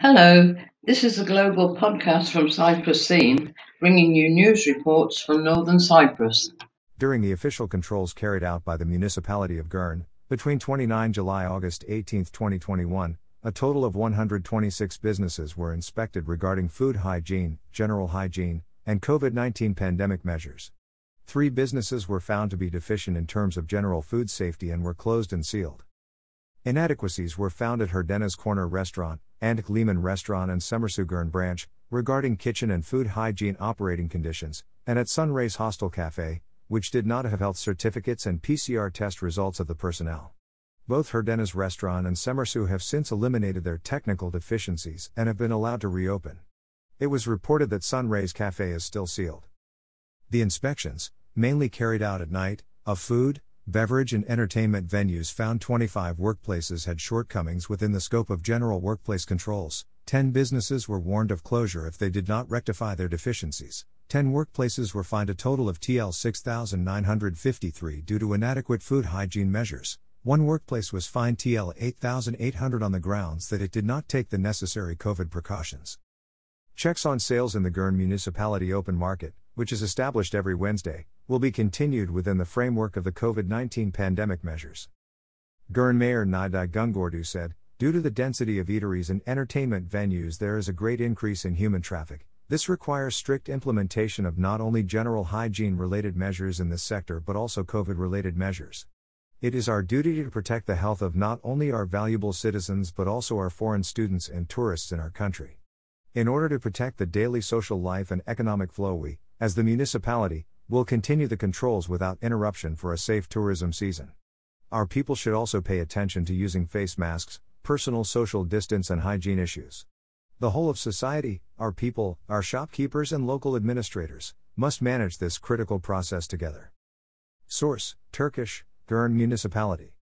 Hello, this is a global podcast from Cyprus Scene, bringing you news reports from northern Cyprus. During the official controls carried out by the municipality of Girne, between 29 July August 18, 2021, a total of 126 businesses were inspected regarding food hygiene, general hygiene, and COVID 19 pandemic measures. Three businesses were found to be deficient in terms of general food safety and were closed and sealed. Inadequacies were found at Herdena's Corner Restaurant, and Lehman Restaurant and Semersu branch, regarding kitchen and food hygiene operating conditions, and at Sunrays Hostel Cafe, which did not have health certificates and PCR test results of the personnel. Both Herdena's restaurant and Semersu have since eliminated their technical deficiencies and have been allowed to reopen. It was reported that Sunrays Cafe is still sealed. The inspections, mainly carried out at night, of food, beverage and entertainment venues found 25 workplaces had shortcomings within the scope of general workplace controls. 10 businesses were warned of closure if they did not rectify their deficiencies. 10 workplaces were fined a total of TL 6,953 due to inadequate food hygiene measures. One workplace was fined TL 8,800 on the grounds that it did not take the necessary COVID precautions. Checks on sales in the Girne Municipality Open Market, which is established every Wednesday, will be continued within the framework of the COVID 19 pandemic measures. Girne Mayor Nidai Gungordu said, Due to the density of eateries and entertainment venues, there is a great increase in human traffic. This requires strict implementation of not only general hygiene related measures in this sector but also COVID related measures. It is our duty to protect the health of not only our valuable citizens but also our foreign students and tourists in our country. In order to protect the daily social life and economic flow, we, as the municipality, will continue the controls without interruption for a safe tourism season. Our people should also pay attention to using face masks, personal social distance, and hygiene issues. The whole of society, our people, our shopkeepers, and local administrators, must manage this critical process together. Source Turkish, Girne Municipality.